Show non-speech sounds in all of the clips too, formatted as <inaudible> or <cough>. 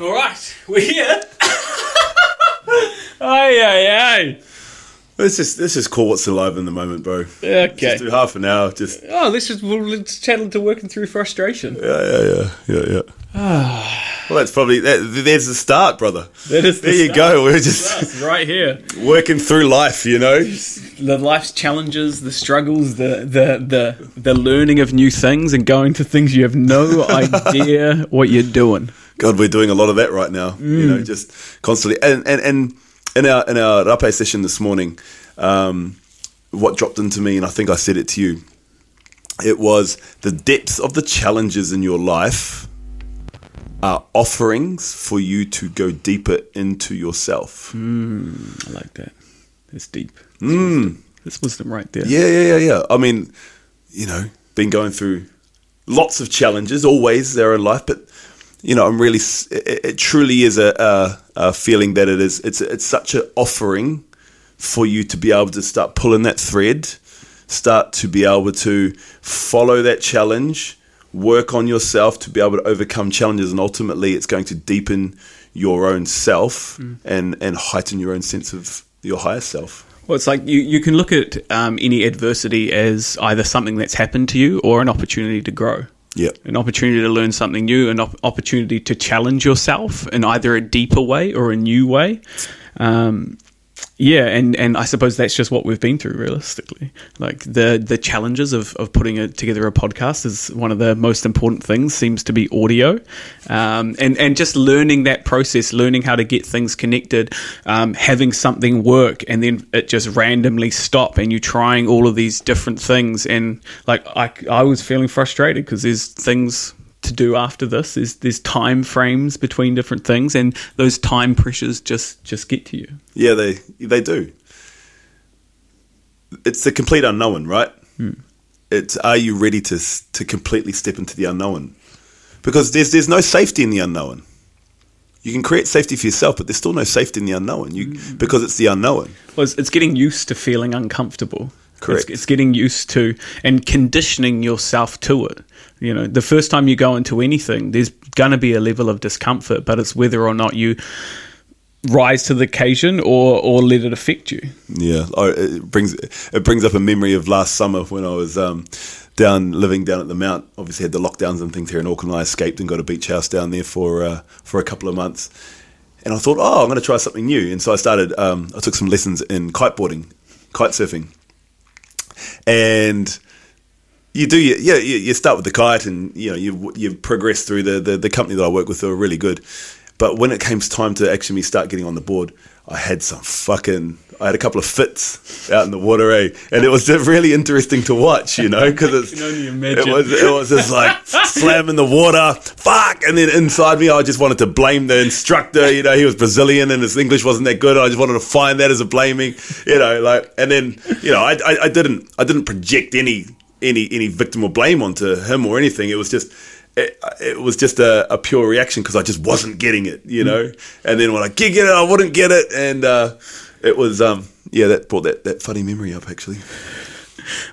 All right, we're here. <laughs> Aye, aye, aye. Let's just let's just call what's alive in the moment, bro. Okay. Just do half an hour. Just Oh, this is well, let's channel to working through frustration. yeah, yeah, yeah, yeah, yeah. Ah. well, that's probably that, there's the start, brother. That is the there you go. We're just right here. working through life, you know. The life's challenges, the struggles, the the the the learning of new things, and going to things you have no <laughs> idea what you're doing. God, we're doing a lot of that right now. You Mm. know, just constantly. And and and in our in our rapé session this morning, um, what dropped into me, and I think I said it to you. It was the depth of the challenges in your life are offerings for you to go deeper into yourself. I like that. It's deep. It's wisdom. It's wisdom right there. Yeah, yeah, yeah, yeah. I mean, you know, been going through lots of challenges, always there in life, but you know, I'm really. It, it truly is a, a, a feeling that it is. It's it's such an offering for you to be able to start pulling that thread, start to be able to follow that challenge, work on yourself to be able to overcome challenges, and ultimately, it's going to deepen your own self and and heighten your own sense of your higher self. Well, it's like you, you can look at um, any adversity as either something that's happened to you or an opportunity to grow. Yeah. An opportunity to learn something new, an op- opportunity to challenge yourself in either a deeper way or a new way. Um, yeah, and, and I suppose that's just what we've been through realistically. Like the the challenges of, of putting a, together a podcast is one of the most important things, seems to be audio. Um, and, and just learning that process, learning how to get things connected, um, having something work and then it just randomly stop and you trying all of these different things. And like I, I was feeling frustrated because there's things to do after this. There's there's time frames between different things, and those time pressures just just get to you. Yeah, they they do. It's the complete unknown, right? Hmm. It's are you ready to to completely step into the unknown? Because there's there's no safety in the unknown. You can create safety for yourself, but there's still no safety in the unknown. You hmm. because it's the unknown. Well, it's, it's getting used to feeling uncomfortable. Correct. It's, it's getting used to and conditioning yourself to it. You know, the first time you go into anything, there's going to be a level of discomfort, but it's whether or not you rise to the occasion or or let it affect you. Yeah, it brings it brings up a memory of last summer when I was um, down living down at the Mount. Obviously, had the lockdowns and things here in Auckland. I escaped and got a beach house down there for uh, for a couple of months, and I thought, oh, I'm going to try something new. And so I started. Um, I took some lessons in kiteboarding, kite surfing, and you do you, yeah you, you start with the kite and you know you you progress through the, the the company that I work with they were really good but when it came time to actually me start getting on the board I had some fucking I had a couple of fits out in the water eh? and it was really interesting to watch you know because it's <laughs> can only imagine. it was it was just like slamming the water fuck and then inside me I just wanted to blame the instructor you know he was Brazilian and his English wasn't that good I just wanted to find that as a blaming you know like and then you know I, I, I didn't I didn't project any any any victim or blame onto him or anything. It was just it, it was just a, a pure reaction because I just wasn't getting it, you know. And then when I did get it, I wouldn't get it, and uh, it was um yeah that brought that that funny memory up actually.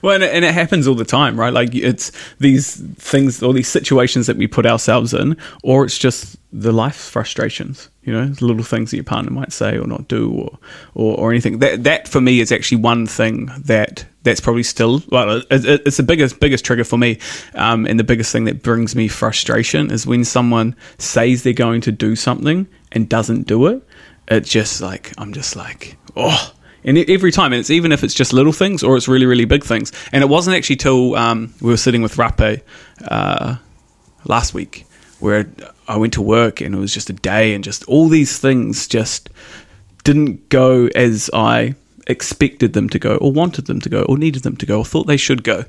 Well, and it, and it happens all the time, right? Like it's these things, all these situations that we put ourselves in, or it's just the life frustrations. You know, little things that your partner might say or not do, or or, or anything. That that for me is actually one thing that that's probably still well, it, it- it's the biggest biggest trigger for me, um, and the biggest thing that brings me frustration is when someone says they're going to do something and doesn't do it. It's just like I'm just like oh. And every time, and it's even if it's just little things or it's really, really big things. And it wasn't actually till um, we were sitting with Rapé uh, last week where I went to work and it was just a day and just all these things just didn't go as I expected them to go or wanted them to go or needed them to go or thought they should go.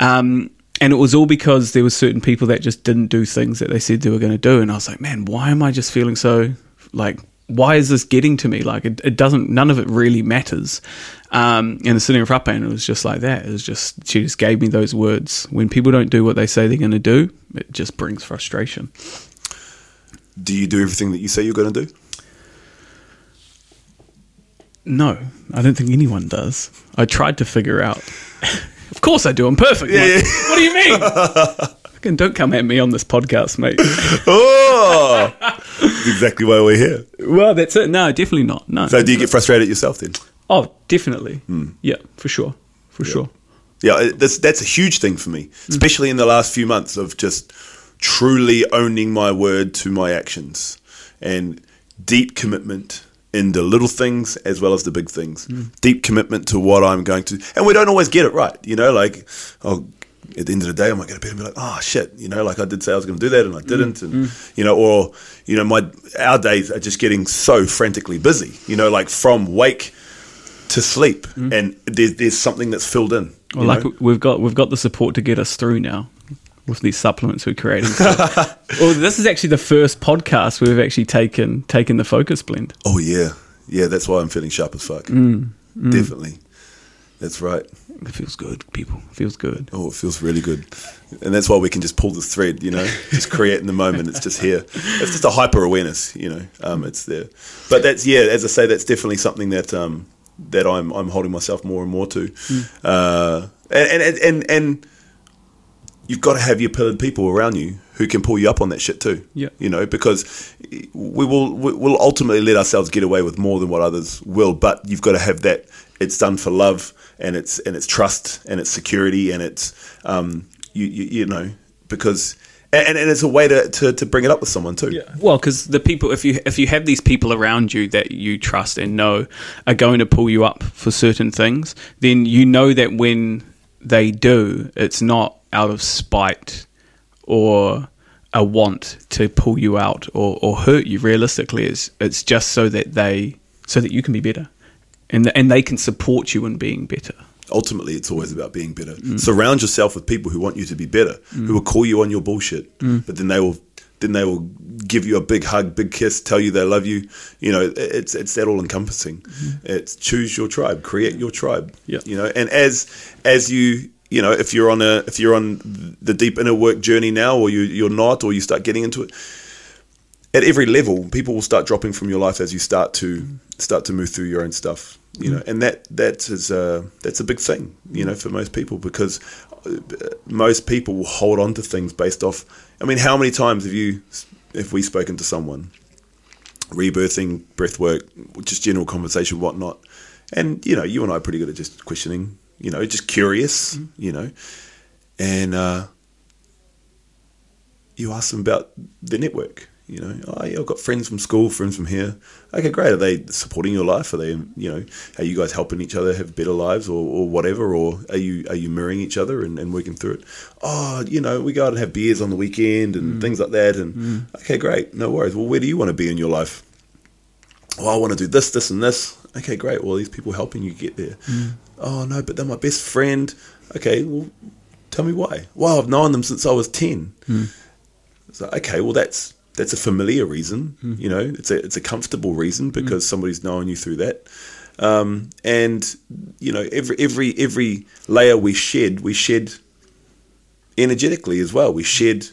Um, and it was all because there were certain people that just didn't do things that they said they were going to do. And I was like, man, why am I just feeling so like, why is this getting to me? Like, it, it doesn't, none of it really matters. Um, and the sitting with and it was just like that. It was just, she just gave me those words. When people don't do what they say they're going to do, it just brings frustration. Do you do everything that you say you're going to do? No, I don't think anyone does. I tried to figure out. <laughs> of course I do. I'm perfect. Yeah, yeah. What do you mean? <laughs> Fucking don't come at me on this podcast, mate. <laughs> Oh, exactly why we're here. Well, that's it. No, definitely not. No. So do you get frustrated yourself then? oh, definitely. Hmm. Yeah, for sure. For sure. Yeah, that's that's a huge thing for me, hmm. especially in the last few months of just truly owning my word to my actions and deep commitment in the little things as well as the big things. Hmm. Deep commitment to what I'm going to, and we don't always get it right. You know, like oh. At the end of the day, I might get to bed and be like, "Oh shit," you know, like I did say I was going to do that and I mm, didn't, and mm. you know, or you know, my our days are just getting so frantically busy. You know, like from wake to sleep, mm. and there's, there's something that's filled in. Well, like know? we've got we've got the support to get us through now with these supplements we're creating. So, <laughs> well, this is actually the first podcast we've actually taken taken the focus blend. Oh yeah, yeah. That's why I'm feeling sharp as fuck. Mm, Definitely, that's right. It feels good, people. It feels good. Oh, it feels really good, and that's why we can just pull the thread. You know, <laughs> just create in the moment. It's just here. It's just a hyper awareness. You know, um, it's there. But that's yeah. As I say, that's definitely something that um, that I'm I'm holding myself more and more to. Uh, and, and and and you've got to have your pillared people around you who can pull you up on that shit too. Yeah. You know, because we will we will ultimately let ourselves get away with more than what others will, but you've got to have that it's done for love and it's and it's trust and it's security and it's um you you, you know because and, and it's a way to, to, to bring it up with someone too. Yeah. Well, because the people, if you if you have these people around you that you trust and know are going to pull you up for certain things, then you know that when they do, it's not out of spite or a want to pull you out or, or hurt you. Realistically, it's it's just so that they so that you can be better, and the, and they can support you in being better. ultimately it's always about being better. Mm. Surround yourself with people who want you to be better, mm. who will call you on your bullshit, mm. but then they will then they will give you a big hug, big kiss, tell you they love you. You know, it's it's that all encompassing. Mm-hmm. It's choose your tribe, create your tribe. Yeah. You know, and as as you you know, if you're on a if you're on the deep inner work journey now, or you you're not, or you start getting into it, at every level, people will start dropping from your life as you start to start to move through your own stuff. You know, and that that is a that's a big thing. You know, for most people because uh, most people will hold on to things based off. I mean, how many times have you, if we spoken to someone, rebirthing, breath work, just general conversation, whatnot, and you know, you and I are pretty good at just questioning. You know, just curious. Mm-hmm. You know, and. uh you ask them about the network. You know, oh yeah, I've got friends from school, friends from here. Okay, great. Are they supporting your life? Are they, you know, are you guys helping each other have better lives or, or whatever? Or are you are you mirroring each other and, and working through it? Oh, you know, we go out and have beers on the weekend and mm. things like that. And mm. okay, great, no worries. Well, where do you want to be in your life? Well, I want to do this, this, and this. Okay, great. Well, these people helping you get there. Mm. Oh no, but they're my best friend. Okay, well, tell me why. Well, I've known them since I was ten. Hmm. So okay, well that's that's a familiar reason, hmm. you know. It's a it's a comfortable reason hmm. because somebody's known you through that, um, and you know every every every layer we shed, we shed energetically as well. We shed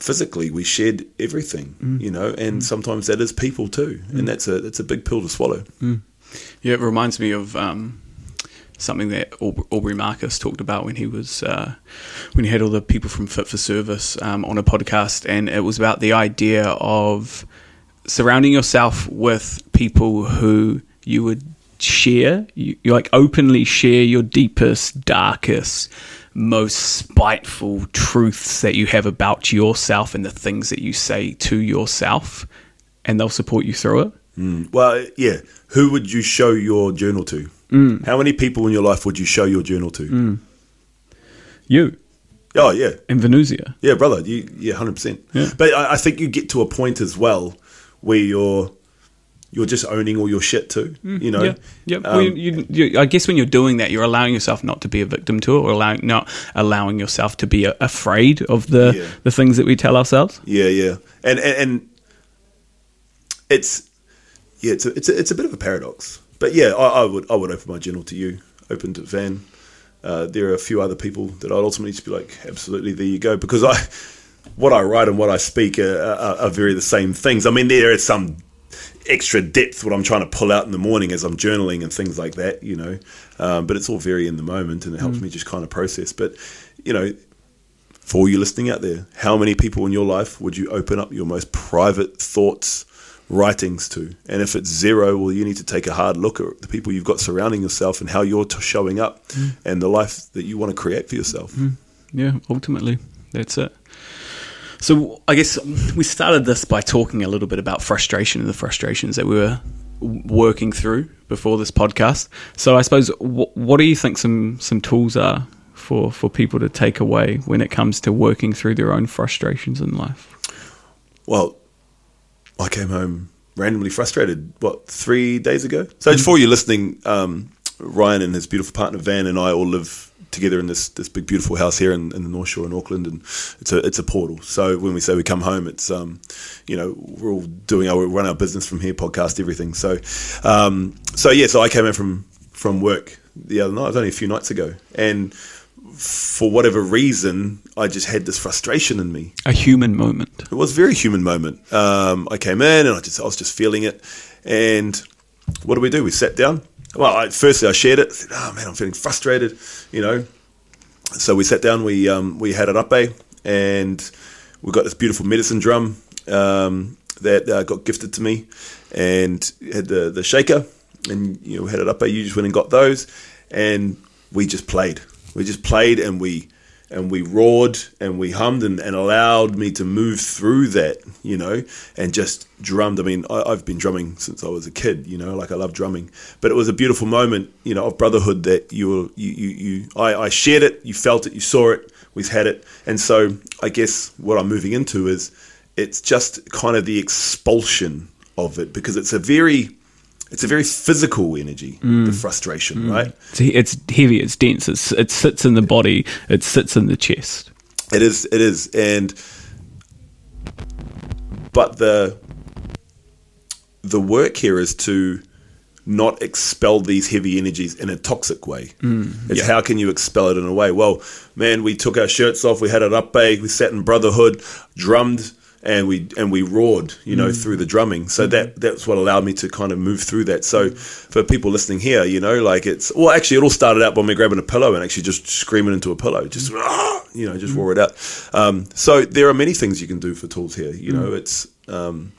physically, we shed everything, you know, and sometimes that is people too, and that's a that's a big pill to swallow. Yeah, it reminds me of um, something that Aubrey Marcus talked about when he was uh, when he had all the people from Fit for Service um, on a podcast, and it was about the idea of surrounding yourself with people who you would share, you, you like openly share your deepest, darkest, most spiteful truths that you have about yourself and the things that you say to yourself, and they'll support you through it. Well, yeah. Who would you show your journal to? Mm. How many people in your life would you show your journal to? Mm. You Oh yeah, In Venusia. Yeah, brother, you yeah, hundred percent. Yeah. But I, I think you get to a point as well where you're you're just owning all your shit too. Mm. You know, Yeah, yeah. Um, well, you, you, I guess when you're doing that, you're allowing yourself not to be a victim to it, or allowing not allowing yourself to be a, afraid of the Yeah. the things that we tell ourselves. yeah, yeah, and and, and it's yeah, it's a, it's a, it's a bit of a paradox. But yeah, I, I would I would open my journal to you, open to Van. Uh, there are a few other people that I'd ultimately just be like, absolutely, there you go, because I what I write and what I speak are, are, are very the same things. I mean, there is some extra depth what I'm trying to pull out in the morning as I'm journaling and things like that, you know. Um, but it's all very in the moment and it helps me just kind of process. But you know, for you listening out there, how many people in your life would you open up your most private thoughts, writings to? And if it's zero, well, you need to take a hard look at the people you've got surrounding yourself and how you're t- showing up mm. and the life that you want to create for yourself. Mm. Yeah, ultimately, that's it. So I guess we started this by talking a little bit about frustration and the frustrations that we were working through before this podcast. So I suppose wh- what do you think some some tools are for for people to take away when it comes to working through their own frustrations in life? Well, I came home randomly frustrated, what, three days ago? So, for you listening, um, Ryan and his beautiful partner Van and I all live together in this, this big, beautiful house here in, in the North Shore in Auckland, and it's a it's a portal. So when we say we come home, it's um, you know we're all doing our run our business from here, podcast, everything. So um, so yeah, so I came in from from work the other night. It was only a few nights ago, and for whatever reason, I just had this frustration in me. A human moment. It was a very human moment. Um, I came in and I just I was just feeling it. And what do we do? We sat down. Well, I, firstly I shared it. I said, "Oh man, I'm feeling frustrated," you know. So we sat down. We um, we had it up, eh? And we got this beautiful medicine drum um, that uh, got gifted to me, and had the the shaker, and you know we had it up. Eh? You just went and got those, and we just played. We just played, and we and we roared and we hummed and, and allowed me to move through that, you know, and just drummed. I mean, I, I've been drumming since I was a kid, you know, like I love drumming. But it was a beautiful moment, you know, of brotherhood that you were, you, you, you I, I shared it, you felt it, you saw it, we've had it. And so I guess what I'm moving into is it's just kind of the expulsion of it because it's a very, it's a very physical energy, the mm. frustration, mm. right? It's, it's heavy. It's dense. It's, it sits in the body. It sits in the chest. It is. It is. And but the the work here is to not expel these heavy energies in a toxic way. Mm. it's how can you expel it in a way? Well, man, we took our shirts off, we had it up, bay, we sat in brotherhood, drummed, and we and we roared, you know, through the drumming. So that that's what allowed me to kind of move through that. So for people listening here, you know, like it's well, actually, it all started out by me grabbing a pillow and actually just screaming into a pillow, just "Ah!" you know, just roar it out. Um, so there are many things you can do for tools here. You know, it's um,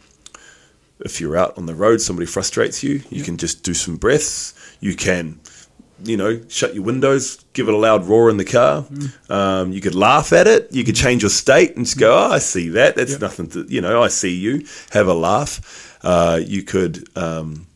if you're out on the road, somebody frustrates you, you can just do some breaths. You can, you know, shut your windows, give it a loud roar in the car. Um, you could laugh at it. You could change your state and just go, oh, I see that. That's nothing to, you know, I see you. Have a laugh. Uh, you could, um,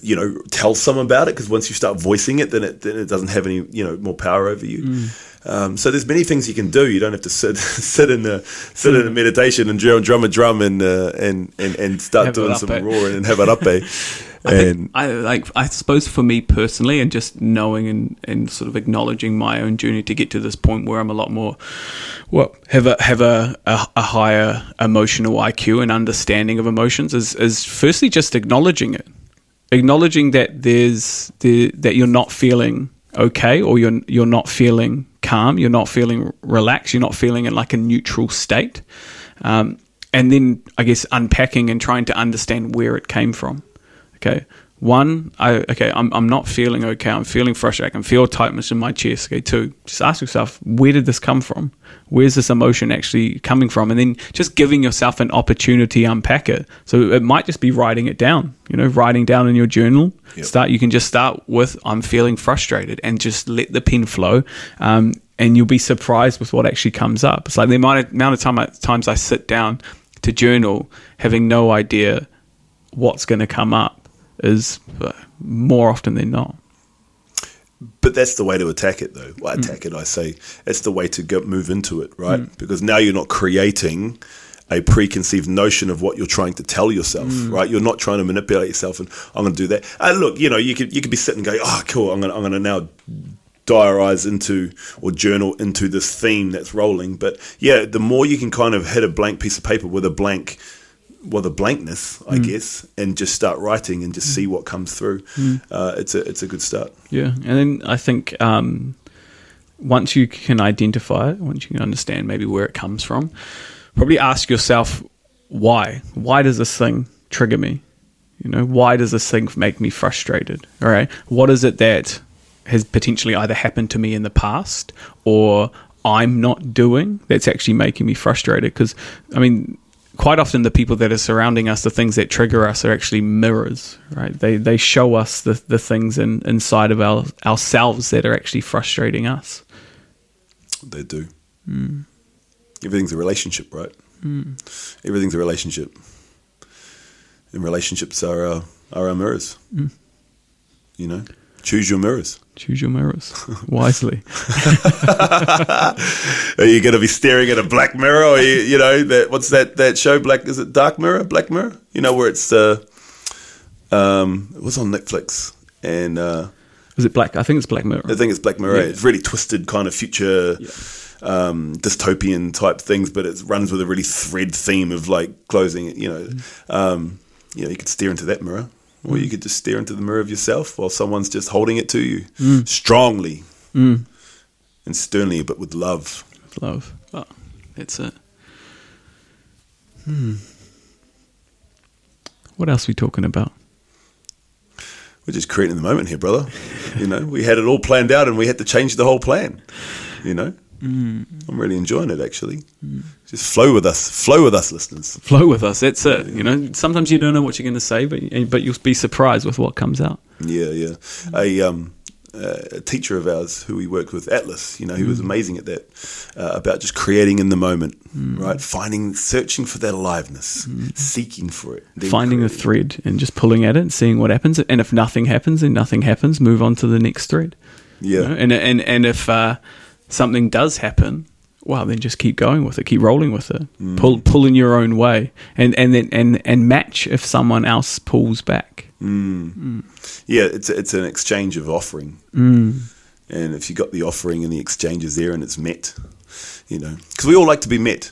you know, tell someone about it because once you start voicing it, then it then it doesn't have any, you know, more power over you. Um, so there's many things you can do. You don't have to sit <laughs> sit in a sit in a meditation and drum, drum a drum and uh, and, and and start Have doing some eh? roaring and have it up, eh? <laughs> I and I like I suppose for me personally and just knowing and, and sort of acknowledging my own journey to get to this point where I'm a lot more well have a have a, a, a higher emotional IQ and understanding of emotions is is firstly just acknowledging it. Acknowledging that there's the that you're not feeling okay or you're you're not feeling calm, you're not feeling relaxed, you're not feeling in like a neutral state. Um, and then I guess unpacking and trying to understand where it came from. Okay. One, I okay, I'm I'm not feeling okay. I'm feeling frustrated. I can feel tightness in my chest. Okay. Two, just ask yourself, where did this come from? Where's this emotion actually coming from? And then just giving yourself an opportunity to unpack it. So it might just be writing it down. You know, writing down in your journal. Yep. Start. You can just start with I'm feeling frustrated and just let the pen flow. Um, and you'll be surprised with what actually comes up. It's like the amount of, amount of time I, times I sit down to journal, having no idea what's going to come up is uh, more often than not. but that's the way to attack it, though. Well, mm. attack it, I say. It's the way to go, move into it, right? Mm. Because now you're not creating a preconceived notion of what you're trying to tell yourself, mm. right? You're not trying to manipulate yourself, and I'm going to do that. And look, you know, you could you could be sitting going, oh, cool, I'm going to I'm going to now diarize into or journal into this theme that's rolling. But yeah, the more you can kind of hit a blank piece of paper with a blank, well, the blankness, I guess, and just start writing and just see what comes through. Uh, it's a it's a good start. Yeah, and then I think um, once you can identify it, once you can understand maybe where it comes from, probably ask yourself why. Why does this thing trigger me? You know, why does this thing make me frustrated? All right, what is it that has potentially either happened to me in the past or I'm not doing that's actually making me frustrated. Because I mean, quite often the people that are surrounding us, the things that trigger us, are actually mirrors, right? They they show us the the things in, inside of our ourselves that are actually frustrating us. They do. Everything's a relationship, right? Everything's a relationship. And relationships are our, are our mirrors. Mm. You know, choose your mirrors. Choose your mirrors wisely. <laughs> Are you going to be staring at a black mirror, or you, you know that what's that that show? Black is it Dark Mirror? Black Mirror? You know where it's uh, um, it was on Netflix, and uh, Is it black? I think it's Black Mirror. I think it's Black Mirror. Yeah. It's really twisted, kind of future, um, dystopian type things, but it runs with a really thread theme of like closing. it, You know, um, you know, you could stare into that mirror, or you could just stare into the mirror of yourself while someone's just holding it to you strongly and sternly, but with love. Love. Oh, that's it. Hmm. What else are we talking about? We're just creating the moment here, brother. you know, we had it all planned out, and we had to change the whole plan. You know, I'm really enjoying it. Actually, just flow with us, flow with us, listeners. Flow with us. That's it. You know, sometimes you don't know what you're going to say, but but you'll be surprised with what comes out. Yeah, yeah. A um, a teacher of ours who we worked with, Atlas. You know, he was amazing at that. Uh, about just creating in the moment, right? Finding, searching for that aliveness, seeking for it, Finding the thread and just pulling at it and seeing what happens. And if nothing happens, then nothing happens. Move on to the next thread. Yeah, you know? And and and if uh, something does happen, well, then just keep going with it, keep rolling with it, mm. pull pull in your own way, and and then and and match if someone else pulls back. Mm. Mm. yeah. It's it's an exchange of offering, and if you got the offering and the exchange is there and it's met, you know, because we all like to be met,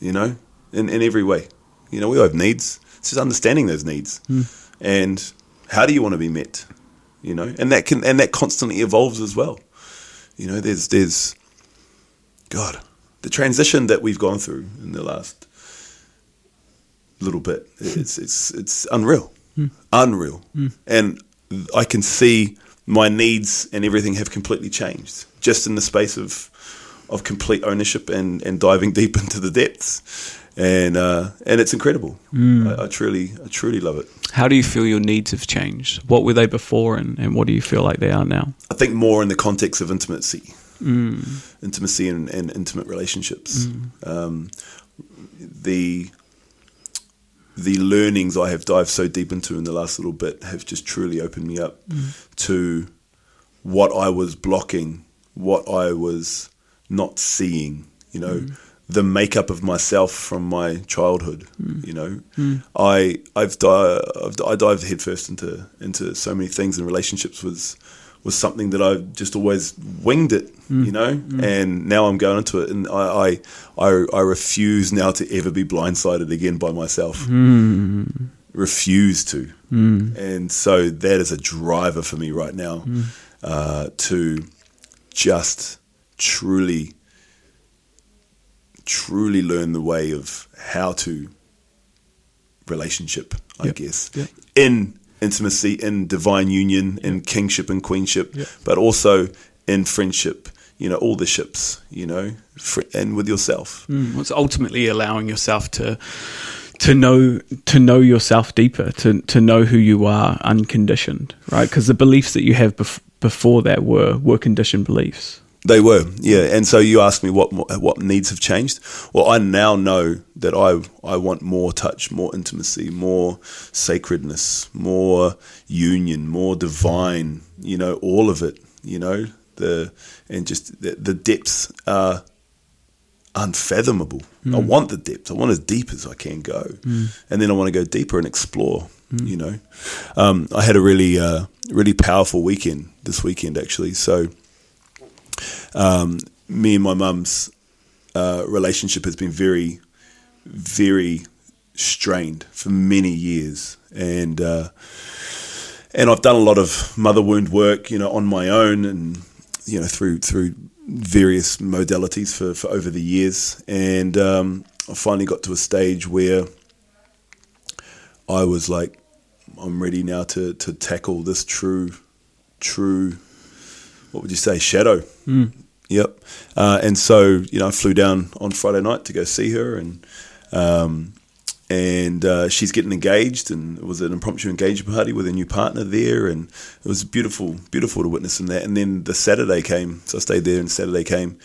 you know, in in every way. You know, we all have needs. It's just understanding those needs, hmm. and how do you want to be met, you know, and that can and that constantly evolves as well. You know, there's there's God, the transition that we've gone through in the last little bit, it's it's it's unreal, hmm. unreal, hmm. and I can see my needs and everything have completely changed just in the space of of complete ownership and and diving <laughs> deep into the depths, and uh, and it's incredible. Hmm. I, I truly I truly love it. How do you feel your needs have changed? What were they before, and, and what do you feel like they are now? I think more in the context of intimacy, Mm. intimacy and, and intimate relationships. Mm. Um, the the learnings I have dived so deep into in the last little bit have just truly opened me up mm. to what I was blocking, what I was not seeing. You know, the makeup of myself from my childhood. You know, I I've, di- I've I dived headfirst into into so many things, and relationships was was something that I've just always winged it. Mm. You know, mm. and now I'm going into it, and I I I, I refuse now to ever be blindsided again by myself. Mm. Refuse to, and so that is a driver for me right now uh, to just truly truly learn the way of how to relationship, I Yep. guess, Yep. in intimacy, in divine union, in kingship and queenship, Yep. but also in friendship. You know, all the ships. You know, fr- and with yourself. Mm, it's ultimately allowing yourself to to know to know yourself deeper, to to know who you are unconditioned, right? Because the beliefs that you have bef- before that were were conditioned beliefs. They were, yeah. And so you asked me what what needs have changed. Well, I now know that I I want more touch, more intimacy, more sacredness, more union, more divine. You know, all of it. You know, the and just the, the depths are unfathomable. I want the depth. I want as deep as I can go, and then I want to go deeper and explore. You know, um, I had a really uh, really powerful weekend this weekend actually. So um, me and my mum's uh, relationship has been very, very strained for many years, and uh, and I've done a lot of mother wound work, you know, on my own, and you know through through various modalities for, for over the years, and um, I finally got to a stage where I was like, I'm ready now to to tackle this true, true what would you say shadow Yep. Uh, and so, you know, I flew down on Friday night to go see her, and um, and uh, she's getting engaged, and it was an impromptu engagement party with a new partner there, and it was beautiful, beautiful to witness in that. And then the Saturday came, so I stayed there, and Saturday came,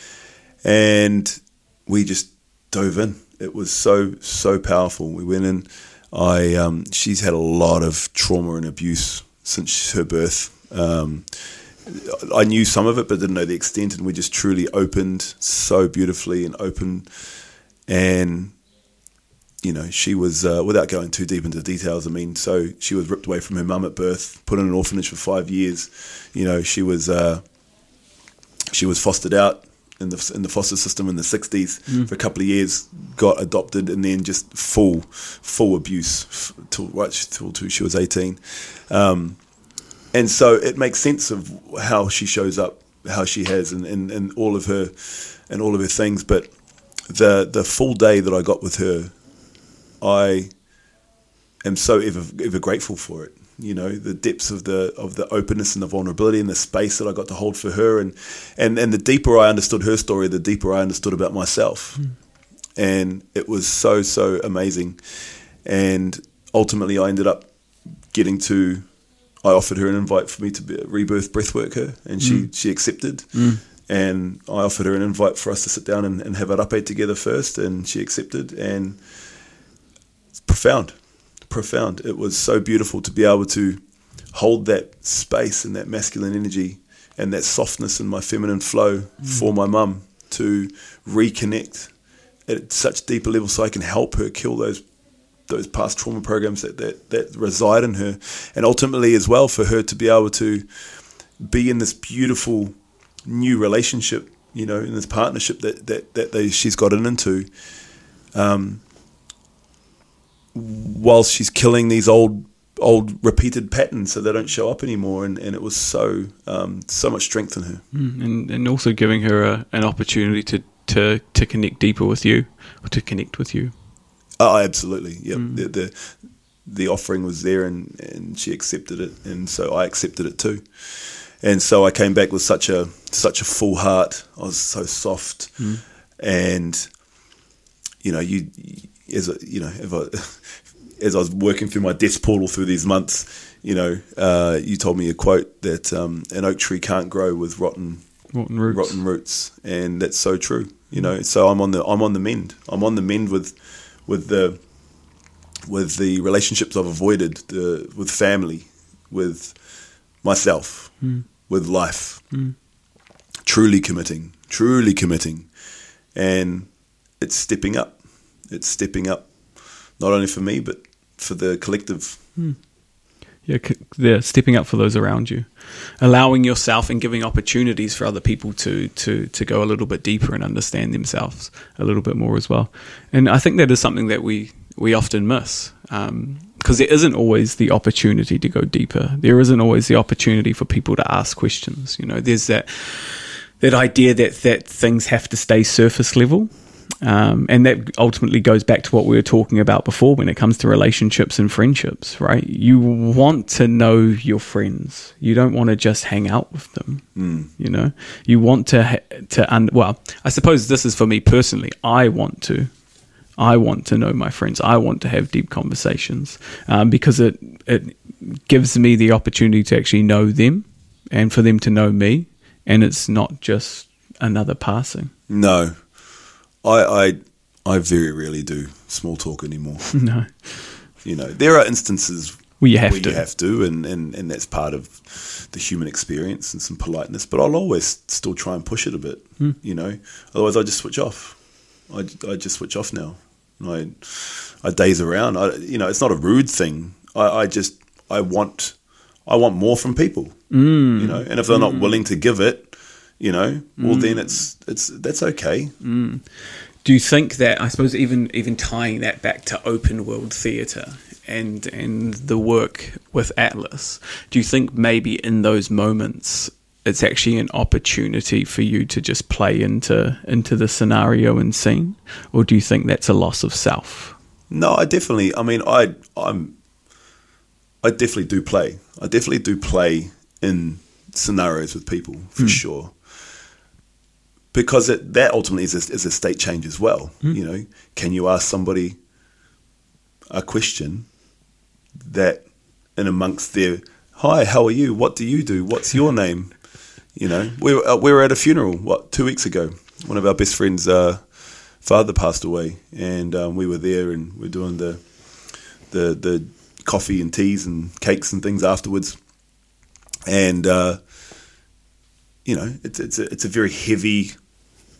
and we just dove in. It was so so powerful. We went in. I um, she's had a lot of trauma and abuse since her birth. Um, I knew some of it, but didn't know the extent. And we just truly opened so beautifully and open. And you know, she was uh, without going too deep into details. I mean, so she was ripped away from her mum at birth, put in an orphanage for five years. You know, she was uh, she was fostered out in the in the foster system in the sixties mm. for a couple of years, got adopted, and then just full full abuse till right till, till she was eighteen. Um, and so it makes sense of how she shows up, how she has, and, and, and all of her and all of her things. But the the full day that I got with her, I am so ever ever grateful for it. You know, the depths of the of the openness and the vulnerability and the space that I got to hold for her, and and and the deeper I understood her story, the deeper I understood about myself, mm. and it was so so amazing. And ultimately, I ended up getting to I offered her an invite for me to be, rebirth breathwork her, and she mm. she accepted. Mm. And I offered her an invite for us to sit down and, and have a rapé together first, and she accepted. And it's profound, profound. It was so beautiful to be able to hold that space and that masculine energy and that softness and my feminine flow mm. for my mum to reconnect at such deeper level so I can help her kill those those past trauma programs that, that, that reside in her, and ultimately as well for her to be able to be in this beautiful new relationship, you know, in this partnership that that, that they, she's gotten into, um, whilst she's killing these old old repeated patterns so they don't show up anymore and, and it was so um, so much strength in her. Mm, and, and also giving her a, an opportunity to, to to connect deeper with you or to connect with you Oh, absolutely. Yeah. Mm. The, the, the offering was there, and and she accepted it, and so I accepted it too. And so I came back with such a such a full heart. I was so soft, mm. and you know, you as a, you know, if I, <laughs> as I was working through my death portal through these months, you know, uh, you told me a quote that um, an oak tree can't grow with rotten rotten roots. rotten roots, and that's so true. You know, so I'm on the I'm on the mend. I'm on the mend with with the with the relationships I've avoided, the, with family, with myself, mm. with life. Mm. Truly committing, truly committing, and it's stepping up. It's stepping up, not only for me but for the collective. Mm yeah, they're stepping up for those around you, allowing yourself and giving opportunities for other people to to to go a little bit deeper and understand themselves a little bit more as well. And I think that is something that we we often miss because um, there isn't always the opportunity to go deeper. There isn't always the opportunity for people to ask questions. You know, there's that that idea that that things have to stay surface level um, and that ultimately goes back to what we were talking about before when it comes to relationships and friendships, right? You want to know your friends. You don't want to just hang out with them. Mm. You know, you want to to un- well, I suppose this is for me personally. I want to. I want to know my friends. I want to have deep conversations um, because it it gives me the opportunity to actually know them and for them to know me, and it's not just another passing. No, I, I, I very rarely do small talk anymore. <laughs> No. You know, there are instances where you have where to. You have to, and, and, and that's part of the human experience and some politeness. But I'll always still try and push it a bit, mm. you know. Otherwise, I just switch off. I, I just switch off now. I, I daze around. I, you know, it's not a rude thing. I, I just, I want, I want more from people, mm. you know. And if they're mm. not willing to give it, you know, well mm. then it's it's that's okay. Mm. Do you think that I suppose even even tying that back to open world theatre and and the work with Atlas, do you think maybe in those moments it's actually an opportunity for you to just play into into the scenario and scene, or do you think that's a loss of self? No, I definitely. I mean, I I'm I definitely do play. I definitely do play in scenarios with people for mm. sure because it, that ultimately is a, is a state change as well. You know, can you ask somebody a question that, in amongst their "Hi, how are you? What do you do? What's your <laughs> name?" You know, we were, uh, we were at a funeral what two weeks ago. One of our best friends' uh, father passed away, and um, we were there, and we're doing the the the coffee and teas and cakes and things afterwards, and uh, you know, it's it's a, it's a very heavy.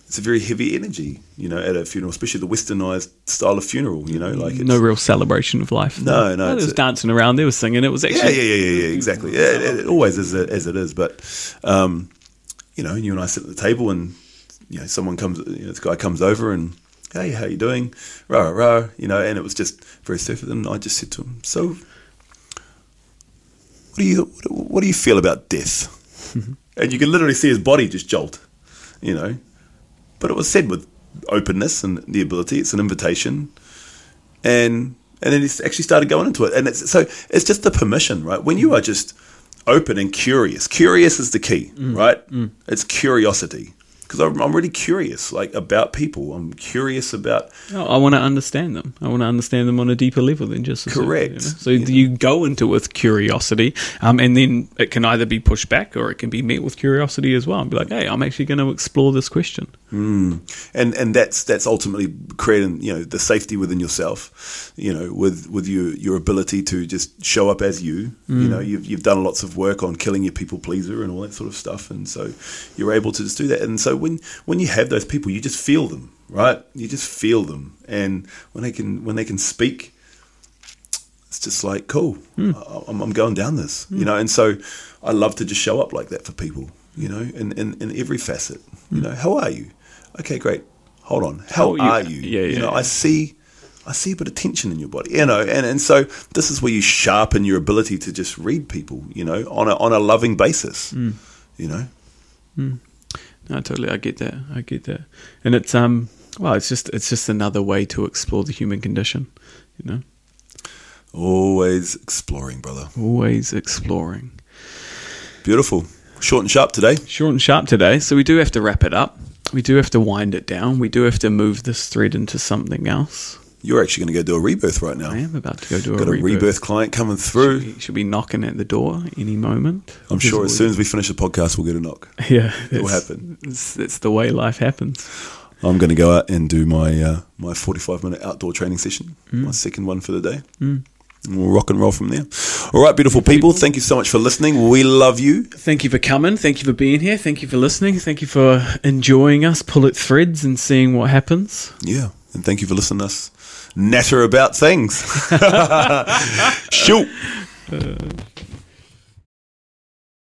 It's a very heavy energy, you know, at a funeral, especially the westernized style of funeral. You know, like it's, no real celebration of life. No, no, They it's was a- dancing around. They were singing. It was actually yeah, yeah, yeah, yeah, yeah, exactly. Yeah, it, it always is a, as it is. But um, you know, you and I sit at the table, and you know, someone comes, you know, this guy comes over, and hey, how you doing? Rah, rah, rah, you know, and it was just very surface. And I just said to him, so, what do you, what, what do you feel about death? and you can literally see his body just jolt, you know. But it was said with openness and the ability. It's an invitation, and and then he actually started going into it. And it's so it's just the permission, right? When you are just open and curious, curious is the key, mm. right? Mm. It's curiosity because I'm, I'm really curious, like about people. I'm curious about Oh, I want to understand them. I want to understand them on a deeper level than just Correct. you know? So you go into it with curiosity, um, and then it can either be pushed back or it can be met with curiosity as well. And be like, hey, I'm actually going to explore this question. and and that's that's ultimately creating you know the safety within yourself you know with with your your ability to just show up as you you know you've, you've done lots of work on killing your people pleaser and all that sort of stuff and so you're able to just do that and so when when you have those people you just feel them right? You just feel them. And when they can when they can speak it's just like cool hmm. I- I'm, I'm going down this you hmm. know? And so i love to just show up like that for people you know in, in, in every facet you hmm. know? How are you? Okay great. Hold on. How, oh, How are are you? you, Yeah, you know yeah. i see i see a bit of tension in your body you know? And, and so this is where you sharpen your ability to just read people you know on a, on a loving basis Mm. you know No, totally. I get that. I get that. And it's um, well, it's just it's just another way to explore the human condition. You know, always exploring brother always exploring. beautiful short and sharp today Short and sharp today, so we do have to wrap it up. We do have to wind it down. We do have to move this thread into something else. You're actually going to go do a rebirth right now I am about to go do got a a rebirth, client coming through should be knocking at the door any moment. i'm sure as soon as we finish the podcast we'll get a knock <laughs> yeah, it will happen. It's, it's the way life happens. I'm going to go out and do my uh, my 45 minute outdoor training session, Mm. my second one for the day. And we'll rock and roll from there. All right, beautiful people. Thank you so much for listening. We love you. Thank you for coming. Thank you for being here. Thank you for listening. Thank you for enjoying us pull at threads and seeing what happens. Yeah. And thank you for listening to us natter about things. <laughs> Shoot. Uh,